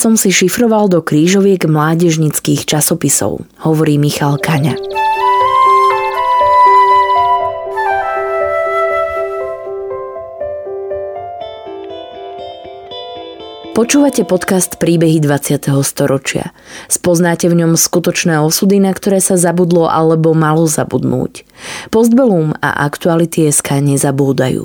Som si šifroval do krížoviek mládežnických časopisov, hovorí Michal Kaňa. Počúvate podcast Príbehy 20. storočia. Spoznáte v ňom skutočné osudy, na ktoré sa zabudlo alebo malo zabudnúť. Postbellum a aktuality SK nezabúdajú.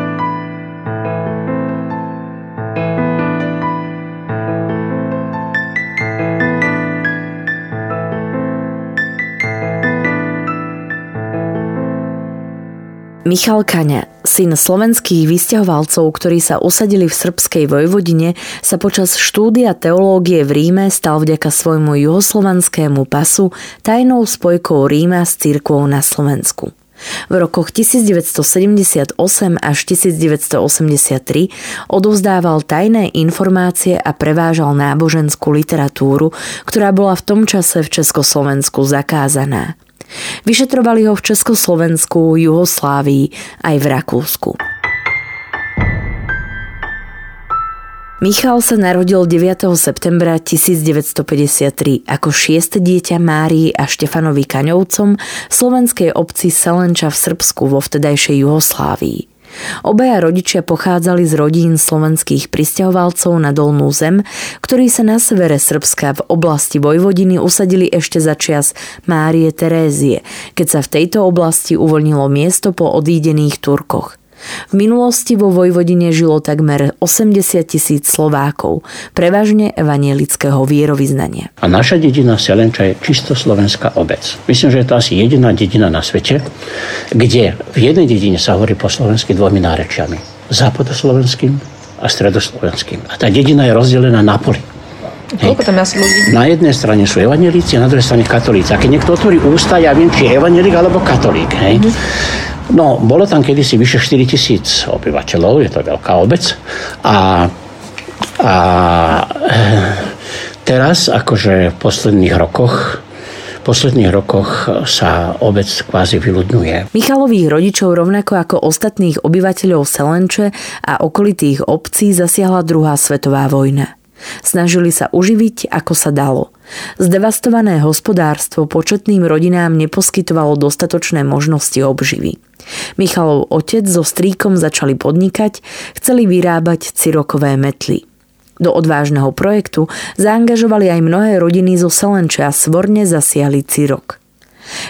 Michal Kaňa, syn slovenských vysťahovalcov, ktorí sa usadili v srbskej Vojvodine, sa počas štúdia teológie v Ríme stal vďaka svojmu juhoslovanskému pasu tajnou spojkou Ríma s církvou na Slovensku. V rokoch 1978 až 1983 odovzdával tajné informácie a prevážal náboženskú literatúru, ktorá bola v tom čase v Československu zakázaná. Vyšetrovali ho v Československu, Juhoslávii aj v Rakúsku. Michal sa narodil 9. septembra 1953 ako šieste dieťa Márii a Štefanovi Kaňovcom v slovenskej obci Selenča v Srbsku vo vtedajšej Juhoslávii. Obaja rodičia pochádzali z rodín slovenských pristahovalcov na Dolnú zem, ktorí sa na severe Srbska v oblasti Vojvodiny usadili ešte za čias Márie Terézie, keď sa v tejto oblasti uvoľnilo miesto po odídených Turkoch. V minulosti vo Vojvodine žilo takmer 80 tisíc Slovákov, prevažne evanielického vierovýznania. A naša dedina Selenča je čisto slovenská obec. Myslím, že je to asi jediná dedina na svete, kde v jednej dedine sa hovorí po slovensky dvomi nárečiami. Západoslovenským a stredoslovenským. A tá dedina je rozdelená na poli. Koľko tam asi ľudí? Na jednej strane sú evangelíci a na druhej strane katolíci. A keď niekto otvorí ústa, ja viem, či je evangelík alebo katolík. Hej? Mm-hmm. No, bolo tam kedysi vyše 4 tisíc obyvateľov, je to veľká obec. A, a eh, teraz, akože v posledných rokoch, v posledných rokoch sa obec kvázi vyľudňuje. Michalových rodičov rovnako ako ostatných obyvateľov Selenče a okolitých obcí zasiahla druhá svetová vojna. Snažili sa uživiť, ako sa dalo. Zdevastované hospodárstvo početným rodinám neposkytovalo dostatočné možnosti obživy. Michalov otec so strýkom začali podnikať, chceli vyrábať cirokové metly. Do odvážneho projektu zaangažovali aj mnohé rodiny zo Selenče a svorne zasiahli cirok.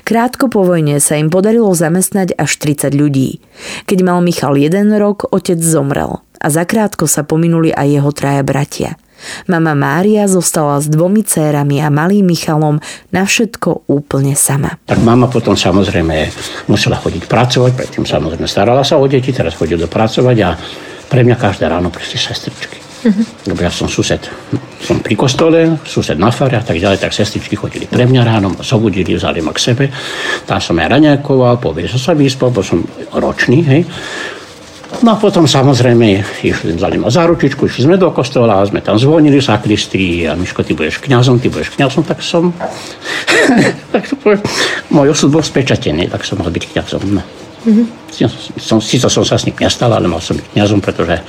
Krátko po vojne sa im podarilo zamestnať až 30 ľudí. Keď mal Michal jeden rok, otec zomrel a zakrátko sa pominuli aj jeho traja bratia – Mama Mária zostala s dvomi cérami a malým Michalom na všetko úplne sama. Tak mama potom samozrejme musela chodiť pracovať, predtým samozrejme starala sa o deti, teraz chodí do pracovať a pre mňa každé ráno prišli sestričky. Uh-huh. Lebo ja som sused, som pri kostole, sused na fare a tak ďalej, tak sestričky chodili pre mňa ráno, ma zobudili, vzali ma k sebe. Tam som aj raňakoval, povedal som sa vyspal, bol som ročný, hej. No a potom samozrejme išli, vzali ma za ručičku, išli sme do kostola, sme tam zvonili sakristrii a Miško, ty budeš kňazom, ty budeš kňazom, tak som, tak to poviem, môj osud bol spečatený, tak som mal byť kňazom. No. Mm-hmm. Som, síce som sa s ním nestal, ale mal som byť kňazom, pretože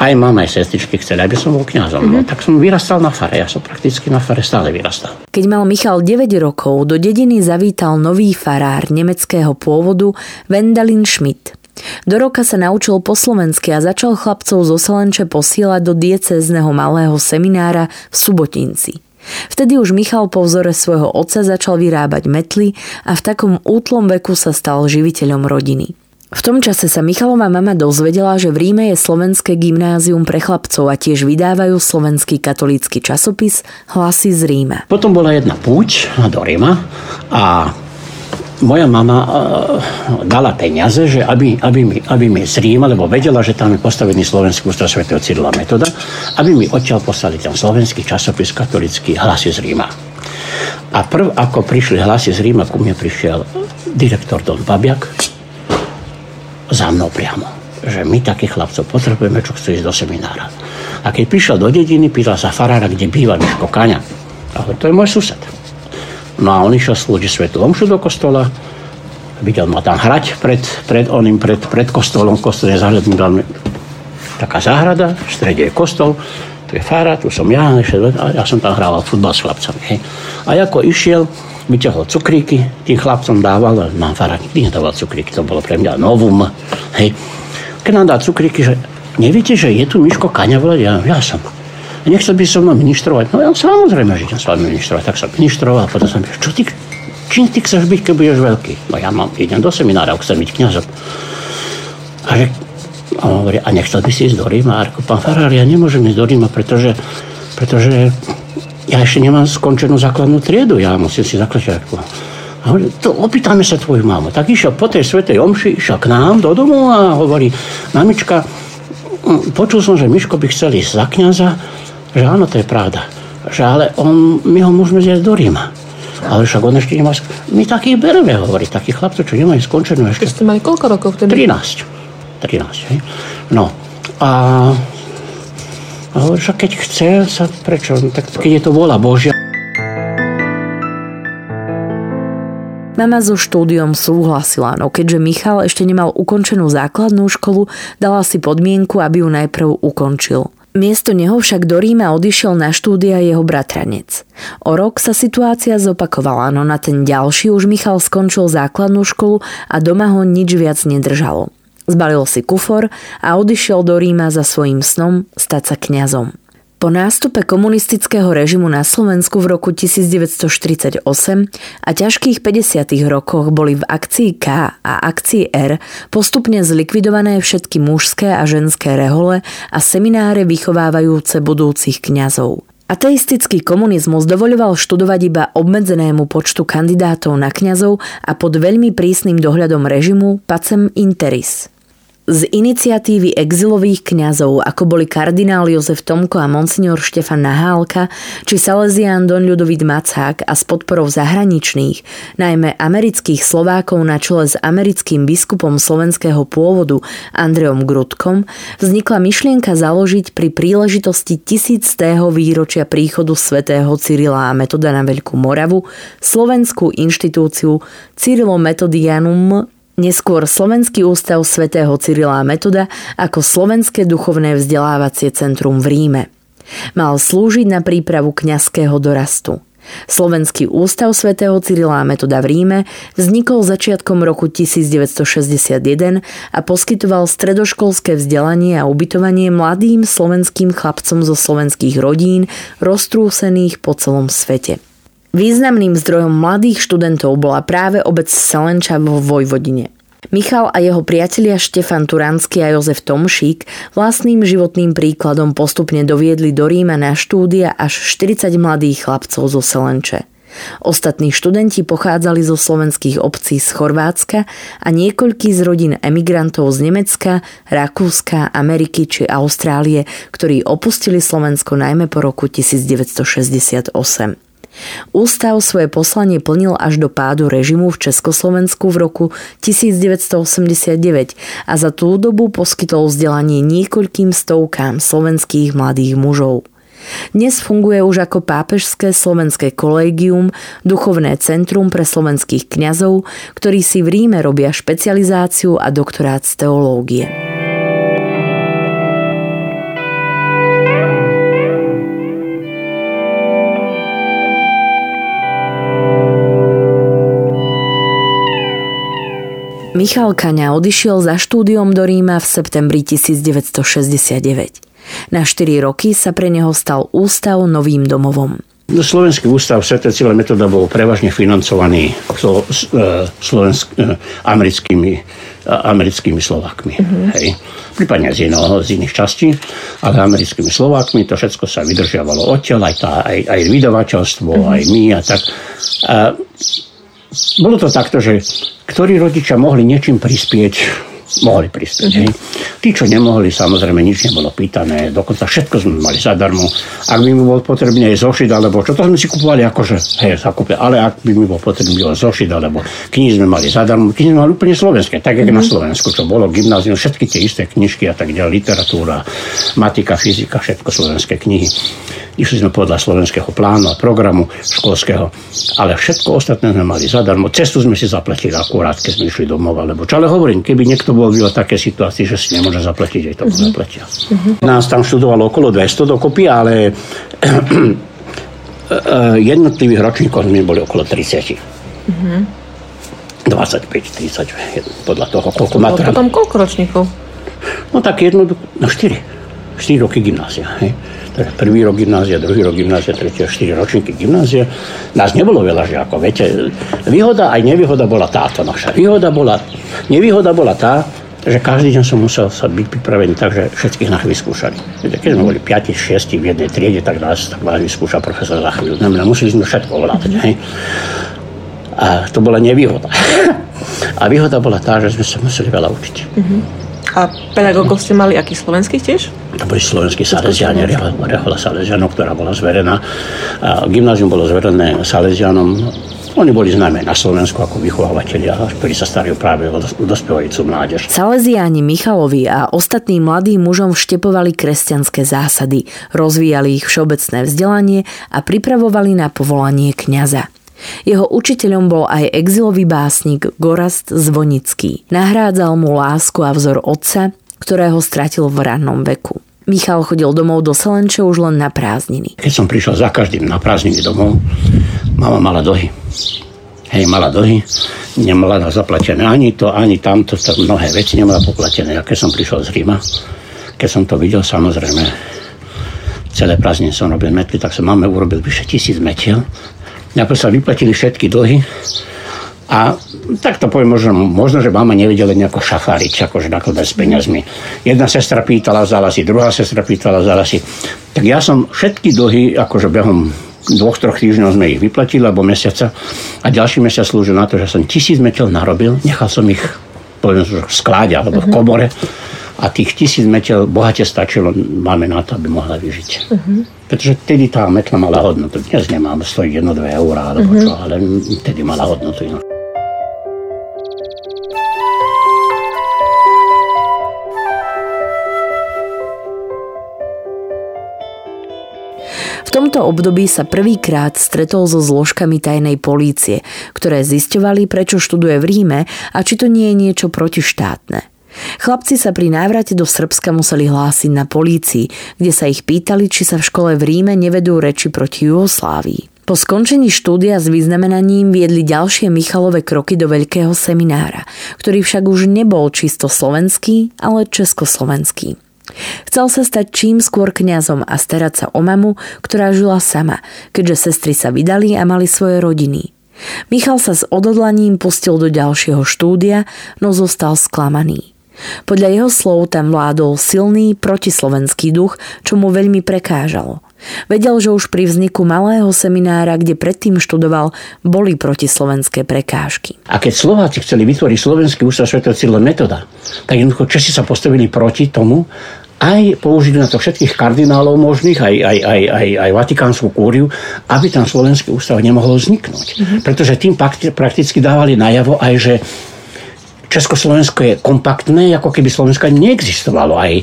aj mama, aj sestričky chceli, aby som bol kňazom. Mm-hmm. No, tak som vyrastal na fare, ja som prakticky na fare stále vyrastal. Keď mal Michal 9 rokov, do dediny zavítal nový farár nemeckého pôvodu Wendalin Schmidt. Do roka sa naučil po slovensky a začal chlapcov zo Selenče posielať do diecézneho malého seminára v Subotinci. Vtedy už Michal po vzore svojho otca začal vyrábať metly a v takom útlom veku sa stal živiteľom rodiny. V tom čase sa Michalová mama dozvedela, že v Ríme je slovenské gymnázium pre chlapcov a tiež vydávajú slovenský katolícky časopis Hlasy z Ríma. Potom bola jedna púť do Ríma a moja mama uh, dala peniaze, že aby, aby, mi, aby mi z Ríma, lebo vedela, že tam je postavený slovenský ústav Sv. Cyrila Metoda, aby mi odtiaľ poslali ten slovenský časopis katolický hlasy z Ríma. A prv, ako prišli hlasy z Ríma, ku mne prišiel direktor Don Babiak za mnou priamo. Že my takých chlapcov potrebujeme, čo chce ísť do seminára. A keď prišiel do dediny, pýtal sa farára, kde býva Miško Kaňa. A to je môj sused. No a on išiel slúžiť svetu omšu do kostola, videl ma tam hrať pred, pred oným, pred, pred kostolom, kostol je zahľadný taká záhrada, v strede je kostol, tu je fara, tu som ja, a ja som tam hrával futbal s chlapcami. Hej. A ako išiel, vyťahol cukríky, tým chlapcom dával, mám fara nikdy nedával cukríky, to bolo pre mňa novum. Hej. Keď nám dá cukríky, že neviete, že je tu Miško Kaňa? Ja, ja som nechcel by som ministrovať. No ja samozrejme, že idem s vami ministrovať. Tak som ministroval, potom som čo ty, čím ty chceš byť, keď budeš veľký? No ja mám, idem do seminára, chcem byť kniazom. A, že, a on hovorí, a nechcel by si ísť do Ríma? A pán Farár, ja nemôžem ísť do Ríma, pretože, pretože ja ešte nemám skončenú základnú triedu, ja musím si zaklasiačku. A hovorí, to opýtame sa tvoju mamu. Tak išiel po tej svetej omši, išiel k nám do domu a hovorí, mamička, počul som, že Miško by chcel ísť za kniaza, že áno, to je pravda. Že ale on, my ho môžeme zjať do Ríma. Ale však on ešte nemá... My takých bereme, hovorí, takých chlapcov, čo nemajú skončenú ešte. ste mali koľko rokov vtedy? 13. 13, hej. No. A, a hovorí, však keď chce sa, prečo? Tak keď je to vola Božia. Mama so štúdiom súhlasila, no keďže Michal ešte nemal ukončenú základnú školu, dala si podmienku, aby ju najprv ukončil. Miesto neho však do Ríma odišiel na štúdia jeho bratranec. O rok sa situácia zopakovala, no na ten ďalší už Michal skončil základnú školu a doma ho nič viac nedržalo. Zbalil si kufor a odišiel do Ríma za svojím snom stať sa kňazom. Po nástupe komunistického režimu na Slovensku v roku 1948 a ťažkých 50. rokoch boli v akcii K a akcii R postupne zlikvidované všetky mužské a ženské rehole a semináre vychovávajúce budúcich kňazov. Ateistický komunizmus dovoľoval študovať iba obmedzenému počtu kandidátov na kňazov a pod veľmi prísnym dohľadom režimu pacem interis – z iniciatívy exilových kňazov, ako boli kardinál Jozef Tomko a monsignor Štefan Nahálka, či Salesián Don Ľudovít Macák a s podporou zahraničných, najmä amerických Slovákov na čele s americkým biskupom slovenského pôvodu Andreom Grudkom, vznikla myšlienka založiť pri príležitosti tisíctého výročia príchodu svätého Cyrila a Metoda na Veľkú Moravu slovenskú inštitúciu Cyrilo Metodianum Neskôr Slovenský ústav svätého Cyrila Metoda ako Slovenské duchovné vzdelávacie centrum v Ríme. Mal slúžiť na prípravu kňazského dorastu. Slovenský ústav svätého Cyrila Metoda v Ríme vznikol začiatkom roku 1961 a poskytoval stredoškolské vzdelanie a ubytovanie mladým slovenským chlapcom zo slovenských rodín roztrúsených po celom svete. Významným zdrojom mladých študentov bola práve obec Selenča vo Vojvodine. Michal a jeho priatelia Štefan Turánsky a Jozef Tomšík vlastným životným príkladom postupne doviedli do Ríma na štúdia až 40 mladých chlapcov zo Selenče. Ostatní študenti pochádzali zo slovenských obcí z Chorvátska a niekoľký z rodín emigrantov z Nemecka, Rakúska, Ameriky či Austrálie, ktorí opustili Slovensko najmä po roku 1968. Ústav svoje poslanie plnil až do pádu režimu v Československu v roku 1989 a za tú dobu poskytol vzdelanie niekoľkým stovkám slovenských mladých mužov. Dnes funguje už ako pápežské slovenské kolégium, duchovné centrum pre slovenských kňazov, ktorí si v Ríme robia špecializáciu a doktorát z teológie. Michal Kaňa odišiel za štúdiom do Ríma v septembri 1969. Na 4 roky sa pre neho stal ústav novým domovom. Slovenský ústav Sv. Cíle metoda bol prevažne financovaný slo, e, slovensk, e, americkými, americkými Slovákmi. Mm-hmm. Hej. Prípadne z, iného, z iných častí, ale americkými Slovákmi. To všetko sa vydržiavalo odtiaľ, aj, tá, aj, aj vydavateľstvo, mm-hmm. aj my a tak. A bolo to takto, že ktorí rodičia mohli niečím prispieť, mohli prispieť. Mm-hmm. Hej. Tí, čo nemohli, samozrejme nič nebolo pýtané, dokonca všetko sme mali zadarmo. Ak by mi bol potrebný aj zošit, alebo čo, to sme si kupovali akože, hej, zakúpe, ale ak by mi bol potrebný zošit, alebo knihy sme mali zadarmo, knihy sme mali úplne slovenské, tak ako mm-hmm. na mhm. Slovensku, čo bolo gymnázium, všetky tie isté knižky a tak ďalej, literatúra, matika, fyzika, všetko slovenské knihy. Išli sme podľa slovenského plánu a programu školského, ale všetko ostatné sme mali zadarmo. Cestu sme si zaplatili akurát, keď sme išli domov, alebo čo. Ale hovorím, keby niekto bol v také situácii, že si nemôže zaplatiť, aj to uh-huh. zaplatia. Uh-huh. Nás tam študovalo okolo 200 dokopy, ale jednotlivých ročníkov sme boli okolo 30. Uh-huh. 25, 30, podľa toho, koľko má Potom koľko ročníkov? No tak jednoducho, no 4. 4 roky gymnázia. Hej prvý rok gymnázia, druhý rok gymnázia, tretí a štyri ročníky gymnázia. Nás nebolo veľa žiakov, viete. Výhoda aj nevýhoda bola táto naša. Výhoda bola, nevýhoda bola tá, že každý deň som musel sa byť pripravený tak, že všetkých nás vyskúšali. Keď sme boli 5, 6 v jednej triede, tak nás tak vás vyskúšal profesor za chvíľu. Znamená, museli sme všetko ovládať. Hej. A to bola nevýhoda. A výhoda bola tá, že sme sa museli veľa učiť. Mm-hmm. A pedagógov ste mali akých slovenských tiež? To boli slovenskí Salesiani, Rehola Salesianov, ktorá bola zverená. A gymnázium bolo zverené Salesianom. Oni boli známe na Slovensku ako vychovávateľia, ktorí sa starajú práve o dospievajúcu mládež. Salesiáni Michalovi a ostatným mladým mužom vštepovali kresťanské zásady, rozvíjali ich všeobecné vzdelanie a pripravovali na povolanie kňaza. Jeho učiteľom bol aj exilový básnik Gorast Zvonický. Nahrádzal mu lásku a vzor otca, ktorého stratil v rannom veku. Michal chodil domov do Selenče už len na prázdniny. Keď som prišiel za každým na prázdniny domov, mama mala dlhy. Hej, mala dlhy, nemala na zaplatené ani to, ani tamto, to, mnohé veci nemala poplatené. A keď som prišiel z Ríma, keď som to videl, samozrejme, celé prázdniny som robil metly, tak som máme urobil vyše tisíc metiel Najprv sa vyplatili všetky dlhy a tak to poviem, možno, možno že mama nevedela nejako šafáriť, akože nakladať s peniazmi. Jedna sestra pýtala, vzala si, druhá sestra pýtala, vzala si. Tak ja som všetky dlhy, akože behom dvoch, troch týždňov sme ich vyplatili, alebo mesiaca. A ďalší mesiac slúžil na to, že som tisíc metel narobil, nechal som ich poviem, v skláde alebo v komore a tých tisíc metel bohate stačilo máme na to, aby mohla vyžiť. Uh-huh. Pretože vtedy tá metla mala hodnotu. Dnes nemám, stojí 1-2 eurá, alebo uh-huh. čo, ale vtedy mala hodnotu. No. V tomto období sa prvýkrát stretol so zložkami tajnej polície, ktoré zisťovali, prečo študuje v Ríme a či to nie je niečo protištátne. Chlapci sa pri návrate do Srbska museli hlásiť na polícii, kde sa ich pýtali, či sa v škole v Ríme nevedú reči proti Jugoslávii. Po skončení štúdia s vyznamenaním viedli ďalšie Michalové kroky do veľkého seminára, ktorý však už nebol čisto slovenský, ale československý. Chcel sa stať čím skôr kňazom a starať sa o mamu, ktorá žila sama, keďže sestry sa vydali a mali svoje rodiny. Michal sa s odhodlaním pustil do ďalšieho štúdia, no zostal sklamaný. Podľa jeho slov tam vládol silný protislovenský duch, čo mu veľmi prekážalo. Vedel, že už pri vzniku malého seminára, kde predtým študoval, boli protislovenské prekážky. A keď Slováci chceli vytvoriť slovenský ústav svetocíle metoda, tak jednoducho Česi sa postavili proti tomu aj použili na to všetkých kardinálov možných, aj, aj, aj, aj, aj Vatikánsku kúriu, aby tam slovenský ústav nemohol vzniknúť. Mm-hmm. Pretože tým prakticky dávali najavo aj, že Československo je kompaktné, ako keby Slovensko neexistovalo. Aj e,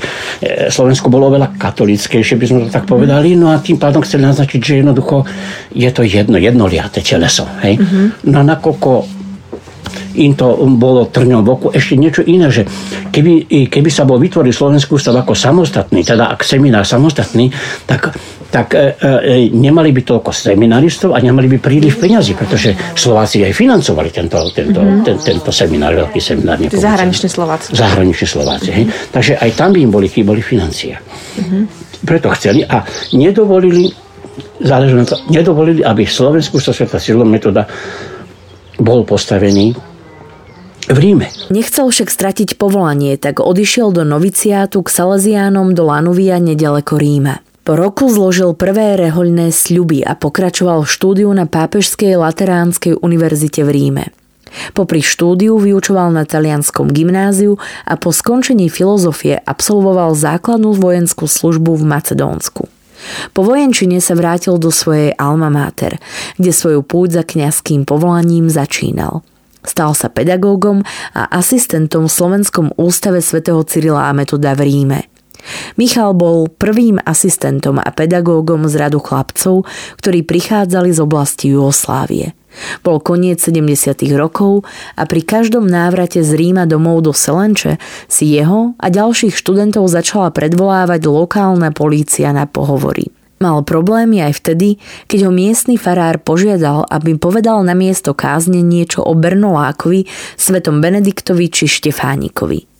Slovensko bolo veľa katolickejšie, by sme to tak povedali, no a tým pádom chceli naznačiť, že jednoducho je to jedno, jednoliaté teleso. Hej? Mm-hmm. No nakoľko im to bolo trňom v. Ešte niečo iné, že keby, keby sa bol vytvoril Slovenský ústav ako samostatný, teda ak seminár samostatný, tak tak e, e, nemali by toľko seminaristov a nemali by príliš peňazí, pretože Slováci aj financovali tento, tento, mm-hmm. ten, tento seminár, veľký seminár. Zahraniční Slováci. Zahraniční Slováci. Mm-hmm. Takže aj tam by im boli chýbali financie. Mm-hmm. Preto chceli a nedovolili, záleží na to, nedovolili, aby Slovensku sa sveta silom metóda bol postavený v Ríme. Nechcel však stratiť povolanie, tak odišiel do noviciátu k Salesiánom do Lanuvia nedaleko Ríma. Po roku zložil prvé rehoľné sľuby a pokračoval v štúdiu na Pápežskej Lateránskej univerzite v Ríme. Popri štúdiu vyučoval na talianskom gymnáziu a po skončení filozofie absolvoval základnú vojenskú službu v Macedónsku. Po vojenčine sa vrátil do svojej alma mater, kde svoju púť za kňazským povolaním začínal. Stal sa pedagógom a asistentom v Slovenskom ústave svätého Cyrila a Metoda v Ríme. Michal bol prvým asistentom a pedagógom z radu chlapcov, ktorí prichádzali z oblasti Jugoslávie. Bol koniec 70. rokov a pri každom návrate z Ríma domov do Selenče si jeho a ďalších študentov začala predvolávať lokálna polícia na pohovory. Mal problémy aj vtedy, keď ho miestny farár požiadal, aby povedal na miesto kázne niečo o Bernolákovi, svetom Benediktovi či Štefánikovi.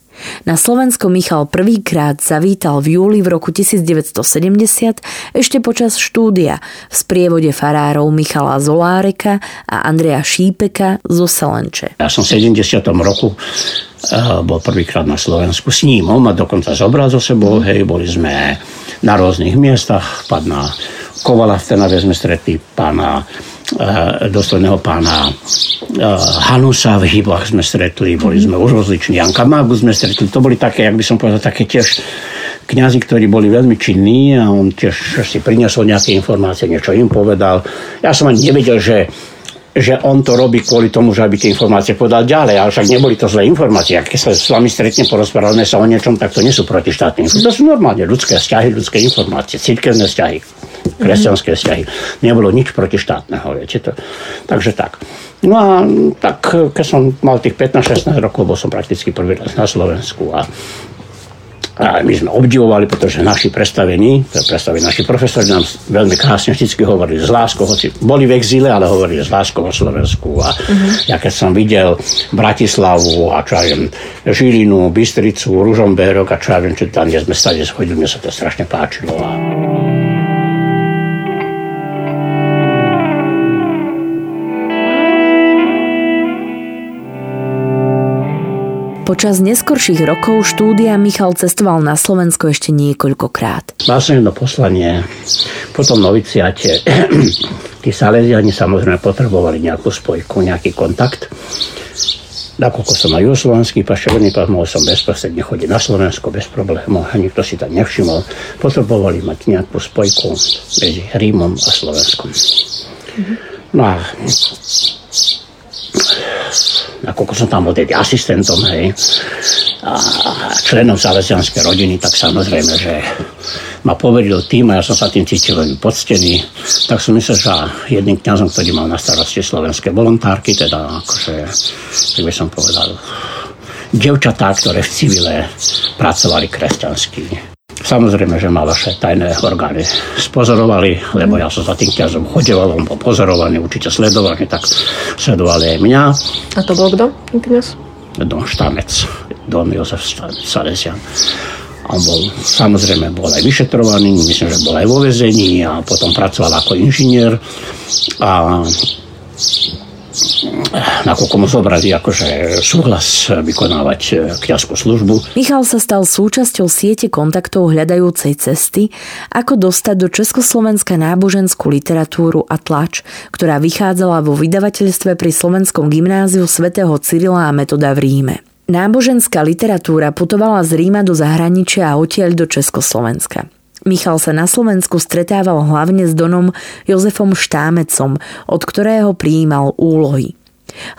Na Slovensko Michal prvýkrát zavítal v júli v roku 1970 ešte počas štúdia v sprievode farárov Michala Zoláreka a Andreja Šípeka zo Selenče. Ja som v 70. roku uh, bol prvýkrát na Slovensku s ním. On ma dokonca zobral zo sebou, hej, boli sme na rôznych miestach, na Kovala v Tenave sme stretli pána Eh, dôsledného pána eh, Hanusa v Hybách sme stretli, boli sme už rozliční, Janka Magu sme stretli, to boli také, jak by som povedal, také tiež kňazi, ktorí boli veľmi činní a on tiež si priniesol nejaké informácie, niečo im povedal. Ja som ani nevedel, že že on to robí kvôli tomu, že aby tie informácie podal ďalej, ale však neboli to zlé informácie. Ak sa s vami stretne, porozprávame sa o niečom, tak to nie sú protištátne informácie. To sú normálne ľudské vzťahy, ľudské informácie, církevné vzťahy, kresťanské vzťahy. Nebolo nič protištátneho, viete to. Takže tak. No a tak, keď som mal tých 15-16 rokov, bol som prakticky prvý raz na Slovensku a a my sme obdivovali, pretože naši predstavení, predstavení naši profesori nám veľmi krásne vždy hovorili z láskou, hoci boli v exíle, ale hovorili z láskou o Slovensku. A uh-huh. ja keď som videl Bratislavu a čo ja viem, Žilinu, Bystricu, Ružomberok a čo ja viem, čo tam, kde sme stade schodili, mne sa to strašne páčilo. A... Počas neskorších rokov štúdia Michal cestoval na Slovensko ešte niekoľkokrát. Mal som jedno poslanie, potom noviciate. Tí Salesiani samozrejme potrebovali nejakú spojku, nejaký kontakt. Nakoľko som aj jugoslovanský paševený pas, mohol som bezprostredne chodiť na Slovensko bez problémov a nikto si tam nevšimol. Potrebovali mať nejakú spojku medzi Rímom a Slovenskom. No a nakoľko som tam bol tedy asistentom, hej, a členom salesianskej rodiny, tak samozrejme, že ma poveril tým a ja som sa tým cítil veľmi poctený. Tak som myslel, že jedným kňazom, ktorý mal na starosti slovenské volontárky, teda akože, tak by som povedal, devčatá, ktoré v civile pracovali kresťansky. Samozrejme, že ma vaše tajné orgány spozorovali, lebo ja som za tým kňazom chodeval, on bol pozorovaný, určite sledovaný, tak sledovali aj mňa. A to bol kto, kňaz? Don Štamec, Don Jozef Salesian. On bol, samozrejme, bol aj vyšetrovaný, myslím, že bol aj vo vezení a potom pracoval ako inžinier. A nakoľko mu zobrazí akože súhlas vykonávať e, kniazskú službu. Michal sa stal súčasťou siete kontaktov hľadajúcej cesty, ako dostať do Československa náboženskú literatúru a tlač, ktorá vychádzala vo vydavateľstve pri Slovenskom gymnáziu svätého Cyrila a Metoda v Ríme. Náboženská literatúra putovala z Ríma do zahraničia a odtiaľ do Československa. Michal sa na Slovensku stretával hlavne s Donom Jozefom Štámecom, od ktorého prijímal úlohy.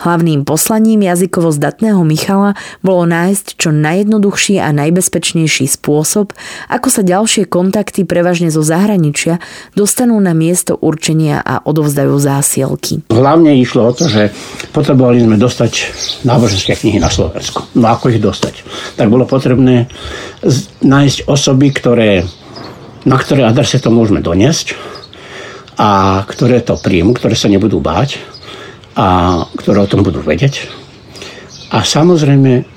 Hlavným poslaním jazykovo zdatného Michala bolo nájsť čo najjednoduchší a najbezpečnejší spôsob, ako sa ďalšie kontakty prevažne zo zahraničia dostanú na miesto určenia a odovzdajú zásielky. Hlavne išlo o to, že potrebovali sme dostať náboženské knihy na Slovensku. No ako ich dostať? Tak bolo potrebné nájsť osoby, ktoré na ktoré adrese to môžeme doniesť a ktoré to príjmu, ktoré sa nebudú báť a ktoré o tom budú vedieť. A samozrejme,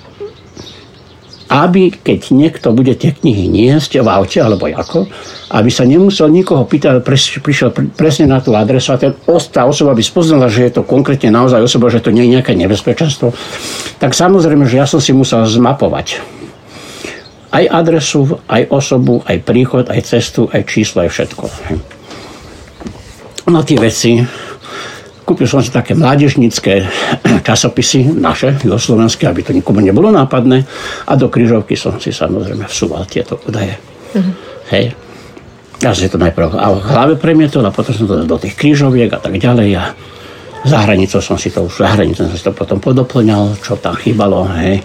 aby keď niekto bude tie knihy niesť v aute alebo ako, aby sa nemusel nikoho pýtať, prišiel presne na tú adresu a ten, tá osoba by spoznala, že je to konkrétne naozaj osoba, že to nie je nejaké nebezpečenstvo, tak samozrejme, že ja som si musel zmapovať aj adresu, aj osobu, aj príchod, aj cestu, aj číslo, aj všetko. No tie veci, kúpil som si také mládežnícke časopisy, naše, jugoslovenské, aby to nikomu nebolo nápadné a do križovky som si samozrejme vsúval tieto údaje. Mm-hmm. Hej. Ja si to najprv a v hlave premietol a potom som to do tých krížoviek a tak ďalej a za hranicou som si to už, za hranicou som si to potom podoplňal, čo tam chýbalo, hej.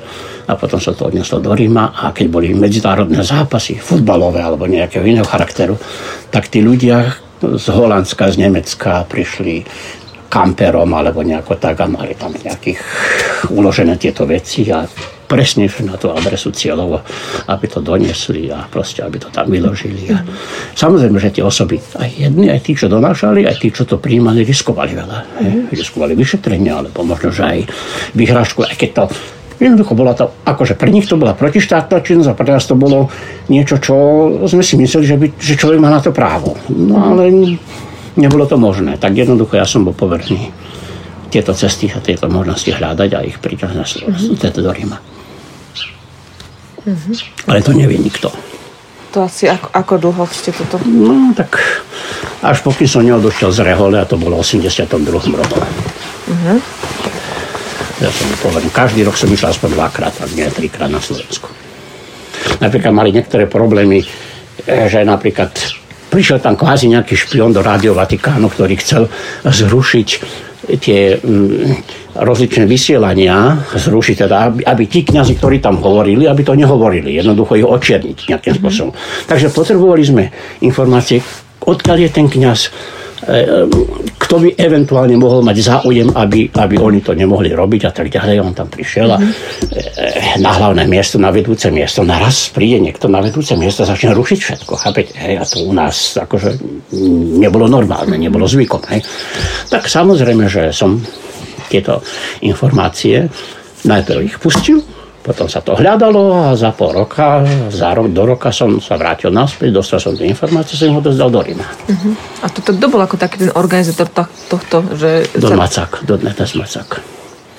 A potom sa to odneslo do Ríma a keď boli medzinárodné zápasy, futbalové alebo nejakého iného charakteru, tak tí ľudia z Holandska, z Nemecka prišli kamperom alebo nejako tak a mali tam nejakých uložené tieto veci a presne na tú adresu cieľovo, aby to doniesli a proste, aby to tam vyložili. A samozrejme, že tie osoby, aj jedni, aj tí, čo donášali, aj tí, čo to príjmali, riskovali veľa. Mm. Riskovali vyšetrenia, alebo možno, že aj vyhrážku, aj keď to Jednoducho bola to, akože pre nich to bola protištátna činnosť a pre nás to bolo niečo, čo sme si mysleli, že, by, že človek má na to právo. No ale nebolo to možné. Tak jednoducho ja som bol povrchný tieto cesty a tieto možnosti hľadať a ich priťahnuť na mm-hmm. do Ríma. Mm-hmm. Ale to nevie nikto. To asi ako, ako dlho ste toto? No tak až pokým som neodošiel z Rehole a to bolo v 82. roku. Mm-hmm. Ja som povedal, každý rok som išiel aspoň dvakrát, ak nie trikrát na Slovensku. Napríklad mali niektoré problémy, eh, že napríklad prišiel tam kvázi nejaký špion do Rádio Vatikánu, ktorý chcel zrušiť tie mm, rozličné vysielania zrušiť, teda, aby, aby tí kňazi, ktorí tam hovorili, aby to nehovorili, jednoducho ich očierniť nejakým mm-hmm. spôsobom. Takže potrebovali sme informácie, odkiaľ je ten kňaz, kto by eventuálne mohol mať záujem, aby, aby oni to nemohli robiť a tak ďalej. On tam prišiel a mm-hmm. na hlavné miesto, na vedúce miesto, naraz príde niekto na vedúce miesto a začne rušiť všetko. Chápete? Hej? A to u nás akože nebolo normálne, nebolo zvykom. Hej? Tak samozrejme, že som tieto informácie najprv ich pustil, potom sa to hľadalo a za pol roka, za rok, do roka som sa vrátil naspäť, dostal som tie informácie, som ho dozdal do Ríma. Uh-huh. A to, to kto bol ako taký ten organizátor tohto? Že Don. Macak, Don Ernest Macak.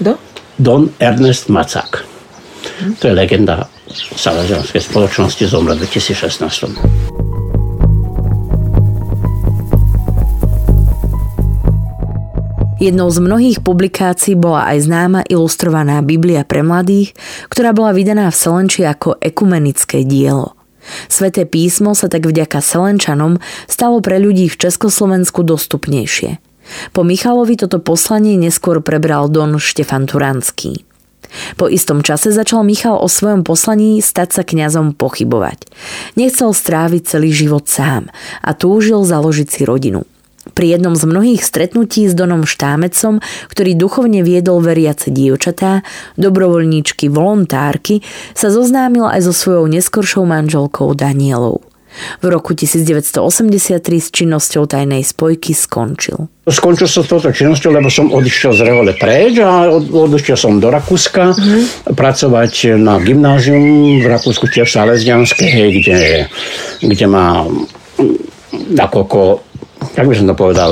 Kto? Don Ernest Macak. Uh-huh. To je legenda Salesianskej spoločnosti, zomrel v 2016. Jednou z mnohých publikácií bola aj známa ilustrovaná Biblia pre mladých, ktorá bola vydaná v Selenči ako ekumenické dielo. Sveté písmo sa tak vďaka Selenčanom stalo pre ľudí v Československu dostupnejšie. Po Michalovi toto poslanie neskôr prebral Don Štefan Turanský. Po istom čase začal Michal o svojom poslaní stať sa kňazom pochybovať. Nechcel stráviť celý život sám a túžil založiť si rodinu. Pri jednom z mnohých stretnutí s Donom Štámecom, ktorý duchovne viedol veriace dievčatá, dobrovoľníčky, volontárky, sa zoznámil aj so svojou neskoršou manželkou Danielou. V roku 1983 s činnosťou tajnej spojky skončil. Skončil som s touto činnosťou, lebo som odišiel z Rehole preč a odišiel som do Rakúska mm-hmm. pracovať na gymnázium v Rakúsku tiež Salesianské, kde, kde ma nakoľko jak by som to povedal,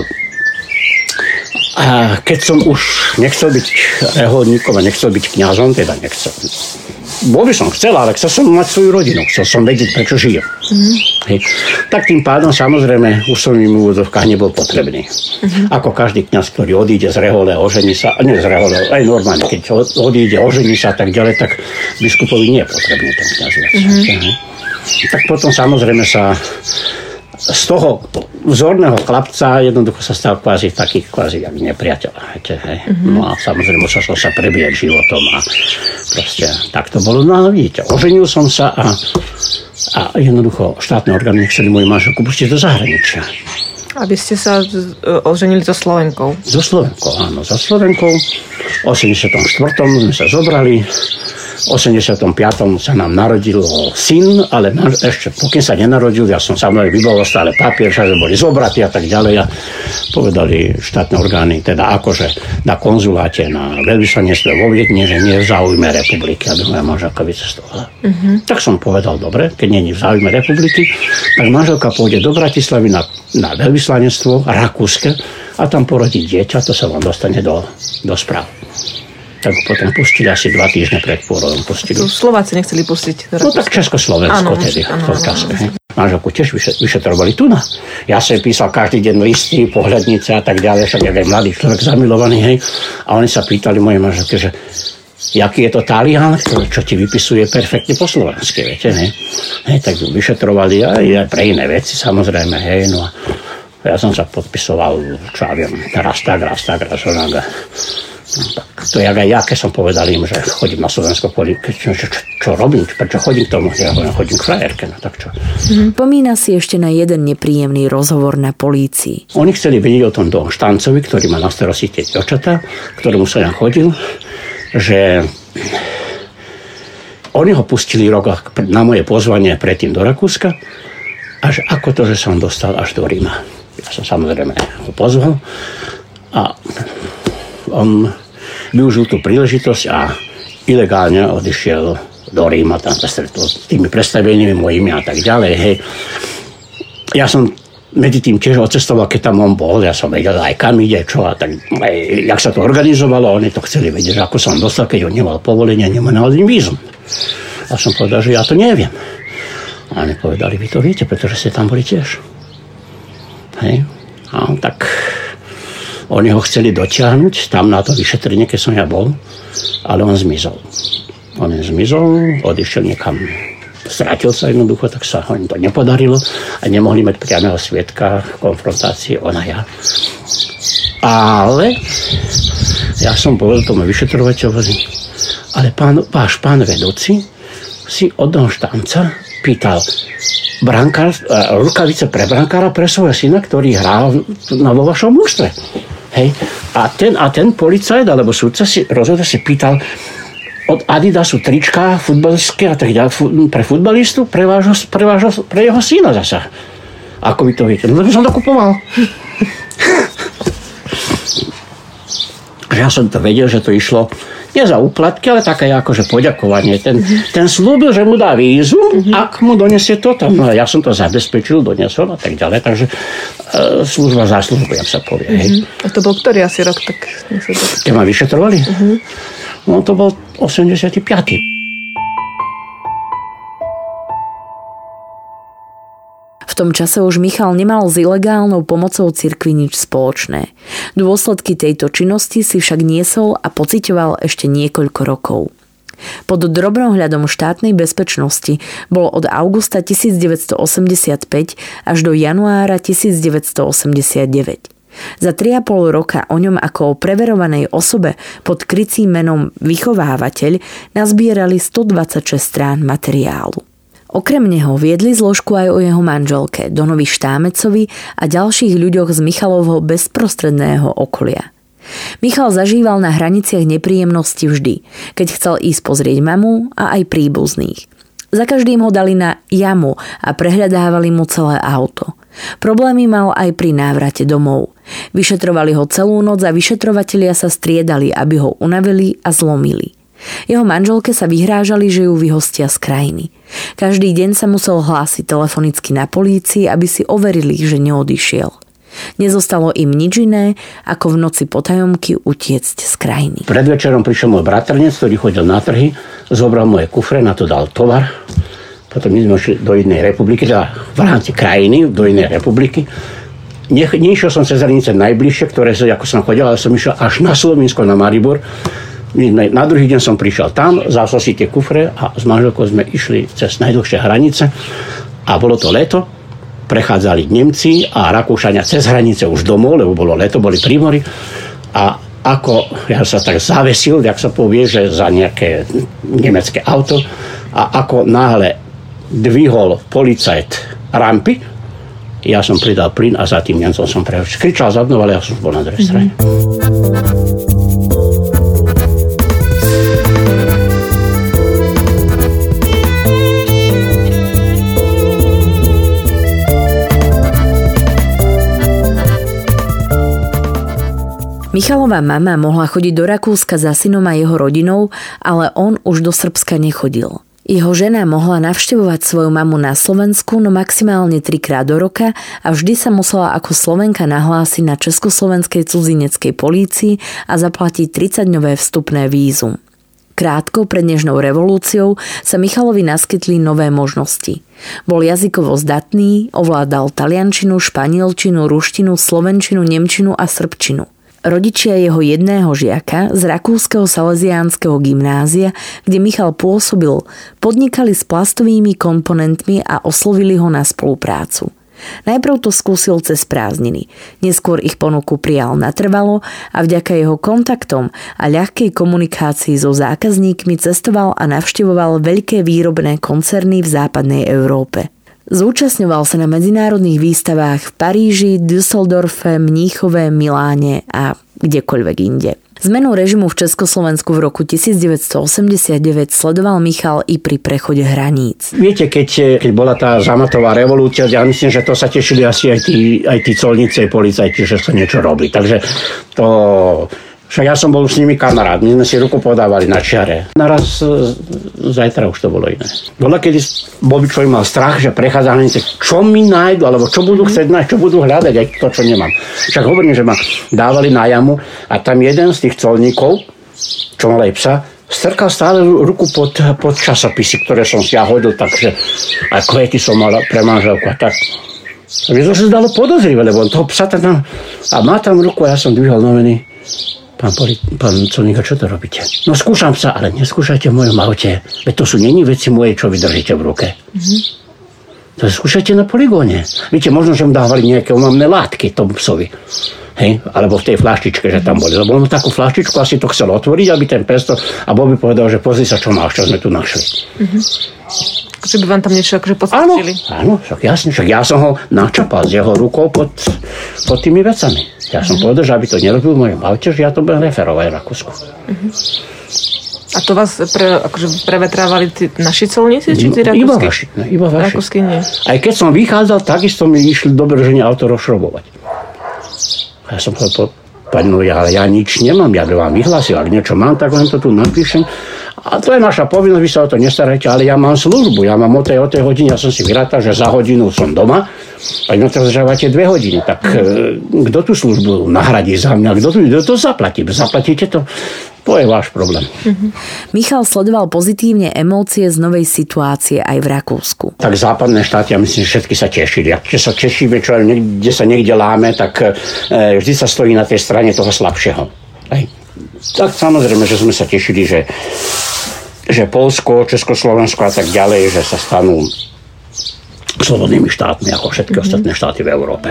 a keď som už nechcel byť reholníkom a nechcel byť kňazom, teda nechcel. Bol by som chcel, ale chcel som mať svoju rodinu. Chcel som vedieť, prečo žijem. Mm-hmm. Hej. Tak tým pádom samozrejme už som im v úvodzovkách nebol potrebný. Mm-hmm. Ako každý kňaz, ktorý odíde z rehole, ožení sa, nie z rehole, aj normálne, keď odíde, ožení sa a tak ďalej, tak biskupovi nie je potrebný ten kňaz. Mm-hmm. Tak potom samozrejme sa z toho vzorného chlapca jednoducho sa stal kvázi taký kvázi jak nepriateľ. Viete, hej. Mm-hmm. No a samozrejme musel som sa prebíjať životom a proste tak to bolo. No ale vidíte, oženil som sa a, a jednoducho štátne orgány nechceli moju manželku pustiť do zahraničia. Aby ste sa oženili so Slovenkou. So Slovenkou, áno, so Slovenkou. V 84. sme sa zobrali 85. sa nám narodil syn, ale ešte pokým sa nenarodil, ja som samozrejme vybavil stále papier, že boli zobratí a tak ďalej a povedali štátne orgány, teda akože na konzuláte, na veľvyslanectve vo Viedne, že nie je v záujme republiky, aby moja manželka vycestovala. Uh-huh. Tak som povedal, dobre, keď nie je v záujme republiky, tak manželka pôjde do Bratislavy na, na veľvyslanectvo rakúske a tam porodí dieťa, to sa vám dostane do, do správ. Tak ho potom pustili asi dva týždne pred pôrodom. Pustili. Slováci nechceli pustiť. do No tak. Československo Áno, tedy áno, v tom čase. Manželku tiež vyše- vyšetrovali tu na. Ja som písal každý deň listy, pohľadnice a tak ďalej, však aj mladý človek zamilovaný, hej. A oni sa pýtali mojej manželke, že jaký je to Talian, ktorý- čo ti vypisuje perfektne po slovensky, viete, hej. hej tak ju vyšetrovali aj, aj pre iné veci, samozrejme, hej, no a ja som sa podpisoval, čo ja viem, raz tak, raz tak, raz tak to jak aj ja, keď som povedal im, že chodím na Slovensko, kvôli- čo, čo, čo, robím, prečo chodím k tomu, ja hovorím, chodím k frajerke, no tak čo. Pomína si ešte na jeden nepríjemný rozhovor na polícii. Oni chceli vedieť o tom Don Štancovi, ktorý má na starosti tie dievčatá, ktorému som ja chodil, že oni ho pustili rok na moje pozvanie predtým do Rakúska a že ako to, že som dostal až do Ríma. Ja som samozrejme ho pozval a on využil tú príležitosť a ilegálne odišiel do Ríma, tam sa stretol s tými predstaveniami mojimi a tak ďalej. Hej. Ja som medzi tým tiež odcestoval, keď tam on bol, ja som vedel aj kam ide, čo a tak, aj, jak sa to organizovalo, oni to chceli vedieť, ako som dostal, keď on nemal povolenie, nemal ani vízum. Ja som povedal, že ja to neviem. A oni povedali, vy to viete, pretože ste tam boli tiež. Hej. A tak oni ho chceli dotiahnuť tam na to vyšetrenie, keď som ja bol, ale on zmizol. On zmizol, odišiel niekam, strátil sa jednoducho, tak sa im to nepodarilo a nemohli mať priamého svetka v konfrontácii on a ja. Ale ja som povedal tomu vyšetrovateľovi, ale pán, váš pán vedúci si od Don Štanca pýtal brankár, eh, rukavice pre brankára pre svojho syna, ktorý hral na vo vašom mužstve. Hej. A ten, a ten policajt alebo súdca si rozhodne si pýtal od Adidasu trička futbalské a tak ďalej pre futbalistu, pre, vášho, pre, vášho, pre jeho syna zasa. Ako vy to viete? No som to kupoval. ja som to vedel, že to išlo nie za úplatky, ale také akože poďakovanie. Ten, ten slúbil, že mu dá vízu, ak mu donesie toto. No ja som to zabezpečil, donesol a tak ďalej. Takže služba za službu, jak sa povie. Hej. A to bol ktorý asi rok, tak. Keď ma vyšetrovali? No to bol 85. V tom čase už Michal nemal s ilegálnou pomocou cirkvi nič spoločné. Dôsledky tejto činnosti si však niesol a pocitoval ešte niekoľko rokov. Pod drobnohľadom štátnej bezpečnosti bol od augusta 1985 až do januára 1989. Za 3,5 roka o ňom ako o preverovanej osobe pod krycím menom vychovávateľ nazbierali 126 strán materiálu. Okrem neho viedli zložku aj o jeho manželke, Donovi Štámecovi a ďalších ľuďoch z Michalovho bezprostredného okolia. Michal zažíval na hraniciach nepríjemnosti vždy, keď chcel ísť pozrieť mamu a aj príbuzných. Za každým ho dali na jamu a prehľadávali mu celé auto. Problémy mal aj pri návrate domov. Vyšetrovali ho celú noc a vyšetrovatelia sa striedali, aby ho unavili a zlomili. Jeho manželke sa vyhrážali, že ju vyhostia z krajiny. Každý deň sa musel hlásiť telefonicky na polícii, aby si overili, že neodišiel. Nezostalo im nič iné, ako v noci potajomky utiecť z krajiny. Predvečerom prišiel môj bratrnec, ktorý chodil na trhy, zobral moje kufre, na to dal tovar. Potom my sme šli do inej republiky, teda v rámci krajiny, do inej republiky. Nech, nešiel som cez hranice najbližšie, ktoré, sa- ako som chodil, ale som išiel až na Slovensko, na Maribor. Na druhý deň som prišiel tam, zasol si tie kufre a s manželkou sme išli cez najdlhšie hranice a bolo to leto. Prechádzali Nemci a Rakúšania cez hranice už domov, lebo bolo leto, boli prímory. A ako ja sa tak zavesil, jak sa povie, že za nejaké nemecké auto a ako náhle dvihol policajt rampy, ja som pridal plyn a za tým Nemcom som prehočil. Kričal za mnou, ale ja som bol na druhej strane. Michalová mama mohla chodiť do Rakúska za synom a jeho rodinou, ale on už do Srbska nechodil. Jeho žena mohla navštevovať svoju mamu na Slovensku no maximálne trikrát do roka a vždy sa musela ako Slovenka nahlásiť na Československej cudzineckej polícii a zaplatiť 30-dňové vstupné vízum. Krátko pred Nežnou revolúciou sa Michalovi naskytli nové možnosti. Bol jazykovo zdatný, ovládal taliančinu, španielčinu, ruštinu, slovenčinu, nemčinu a srbčinu – Rodičia jeho jedného žiaka z Rakúskeho Salesiánskeho gymnázia, kde Michal pôsobil, podnikali s plastovými komponentmi a oslovili ho na spoluprácu. Najprv to skúsil cez prázdniny, neskôr ich ponuku prijal natrvalo a vďaka jeho kontaktom a ľahkej komunikácii so zákazníkmi cestoval a navštevoval veľké výrobné koncerny v západnej Európe. Zúčastňoval sa na medzinárodných výstavách v Paríži, Düsseldorfe, Mníchove, Miláne a kdekoľvek inde. Zmenu režimu v Československu v roku 1989 sledoval Michal i pri prechode hraníc. Viete, keď, keď bola tá zamatová revolúcia, ja myslím, že to sa tešili asi aj tí, aj tí colníci, policajti, že sa niečo robí. Takže to však ja som bol s nimi kamarát, my sme si ruku podávali na čiare. Naraz e, zajtra už to bolo iné. Bola kedy bol by človek mal strach, že prechádza hranice, čo mi nájdu, alebo čo budú chcieť nájsť, čo budú hľadať, aj to, čo nemám. Však hovorím, že ma dávali na jamu a tam jeden z tých colníkov, čo mal aj psa, strkal stále ruku pod, pod časopisy, ktoré som si ja hodil, takže aj kvety som mal pre manželku a tak. Mne to sa zdalo podozrivé, lebo on toho psa tam a má tam ruku a ja som dvihol noviny Pán, poli, pán Colníka, čo to robíte? No skúšam sa, ale neskúšajte v mojom aute. Veď to sú není veci moje, čo vy držíte v ruke. Mm-hmm. To skúšajte na poligóne. Viete, možno, že mu dávali nejaké omamné látky tomu psovi. Hej? Alebo v tej flaštičke, že tam boli. Lebo on takú flaštičku asi to chcel otvoriť, aby ten pesto... A Bobby povedal, že pozri sa, čo máš, čo sme tu našli. Mm-hmm. Že by vám tam niečo akože podstrčili. Áno, áno, však jasne, však ja som ho načapal z jeho rukou pod, pod tými vecami. Ja som mm-hmm. povedal, že aby to nerobil v mojom aute, že ja to budem referovať v Rakúsku. Mm-hmm. A to vás pre, akože prevetrávali tí naši colníci, či tí rakúsky? Iba vaši, ne, iba vaši. Rakúsky nie. Aj keď som vychádzal, takisto mi išli do Brženia auto rozšrobovať. A ja som povedal, pani, no ja, ja nič nemám, ja by vám vyhlásil, ak niečo mám, tak len to tu napíšem. A to je naša povinnosť, vy sa o to nestarajte, ale ja mám službu, ja mám o tej, o tej hodine, ja som si vyrátal, že za hodinu som doma, a na to zdržávate dve hodiny, tak e, kto tú službu nahradí za mňa, kto, kto to zaplatí? Zaplatíte to? To je váš problém. Mm-hmm. Michal sledoval pozitívne emócie z novej situácie aj v Rakúsku. Tak západné štáty, ja myslím, že všetky sa tešili. Ak sa tešíme, čo niekde sa niekde láme, tak e, vždy sa stojí na tej strane toho slabšieho. Hej. Tak samozrejme, že sme sa tešili, že, že Polsko, Československo a tak ďalej, že sa stanú slobodnými štátmi ako všetky mm-hmm. ostatné štáty v Európe.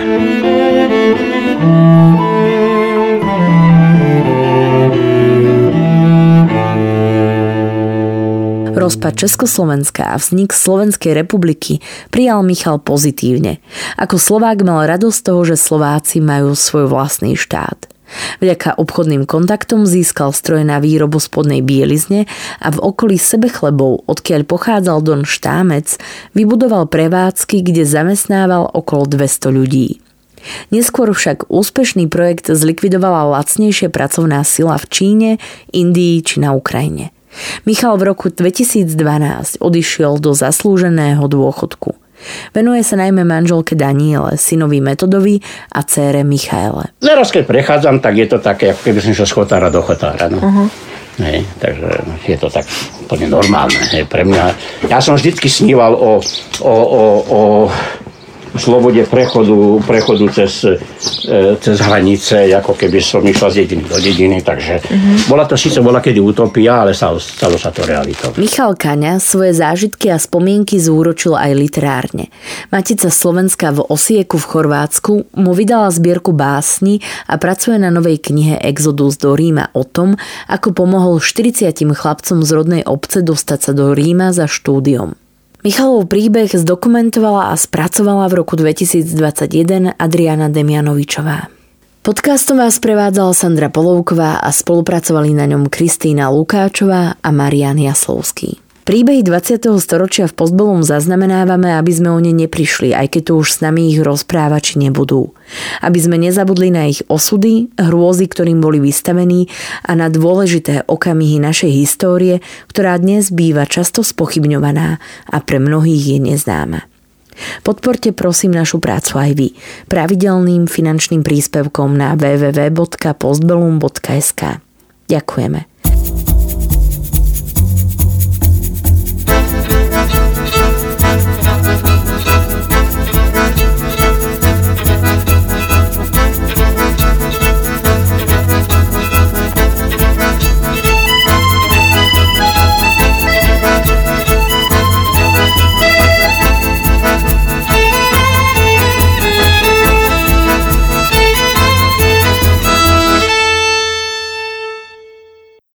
Rozpad Československa a vznik Slovenskej republiky prijal Michal pozitívne. Ako Slovák mal radosť toho, že Slováci majú svoj vlastný štát. Vďaka obchodným kontaktom získal stroj na výrobu spodnej bielizne a v okolí sebechlebov, odkiaľ pochádzal Don Štámec, vybudoval prevádzky, kde zamestnával okolo 200 ľudí. Neskôr však úspešný projekt zlikvidovala lacnejšia pracovná sila v Číne, Indii či na Ukrajine. Michal v roku 2012 odišiel do zaslúženého dôchodku. Venuje sa najmä manželke Daniele, synovi Metodovi a cére Michaele. Teraz keď prechádzam, tak je to také, ako keby som šiel z chotára do chotára. No. Uh-huh. Hej, takže je to tak úplne normálne. Hej, pre mňa, ja som vždycky sníval o, o, o, o slobode prechodu, prechodu cez, e, cez hranice, ako keby som išla z dediny do dediny, takže mm-hmm. bola to síce bola kedy utopia, ale stalo, stalo sa to realitou. Michal Kaňa svoje zážitky a spomienky zúročil aj literárne. Matica Slovenska v Osieku v Chorvátsku mu vydala zbierku básni a pracuje na novej knihe Exodus do Ríma o tom, ako pomohol 40 chlapcom z rodnej obce dostať sa do Ríma za štúdiom. Michalov príbeh zdokumentovala a spracovala v roku 2021 Adriana Demianovičová. Podcastom vás prevádzala Sandra Polovková a spolupracovali na ňom Kristýna Lukáčová a Marian Jaslovský. Príbehy 20. storočia v Postbelum zaznamenávame, aby sme o ne neprišli, aj keď tu už s nami ich rozprávači nebudú. Aby sme nezabudli na ich osudy, hrôzy, ktorým boli vystavení a na dôležité okamihy našej histórie, ktorá dnes býva často spochybňovaná a pre mnohých je neznáma. Podporte prosím našu prácu aj vy pravidelným finančným príspevkom na www.postbellum.sk. Ďakujeme.